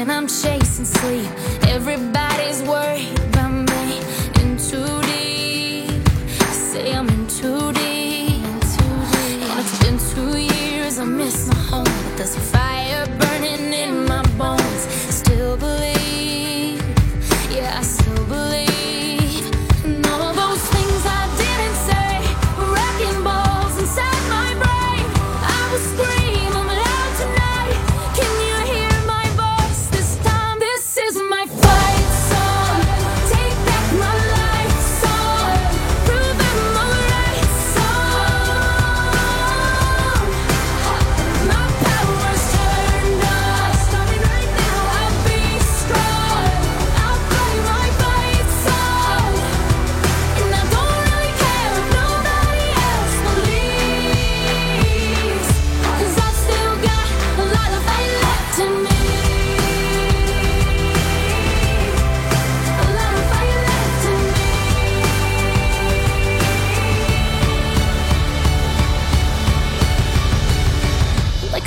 And I'm chasing sleep. Everybody's worried about me. In too deep. Say I'm in too deep. And it's been two years, I miss my home. But there's a fire burning in my bones. Still believe, yeah, I still believe. Things I didn't say wrecking balls inside my brain. I will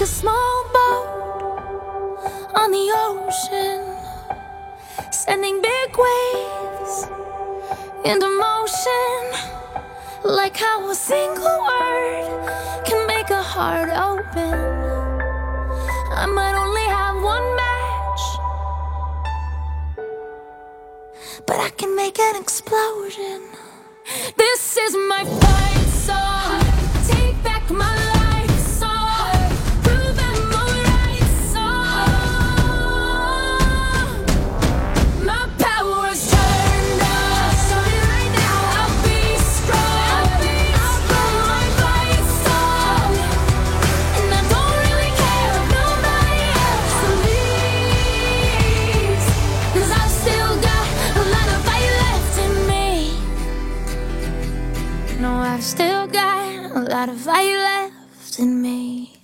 a small boat on the ocean, sending big waves into motion. Like how a single word can make a heart open. I might only have one match, but I can make an explosion. This is my fight song. Take back my life No, I've still got a lot of fight left in me.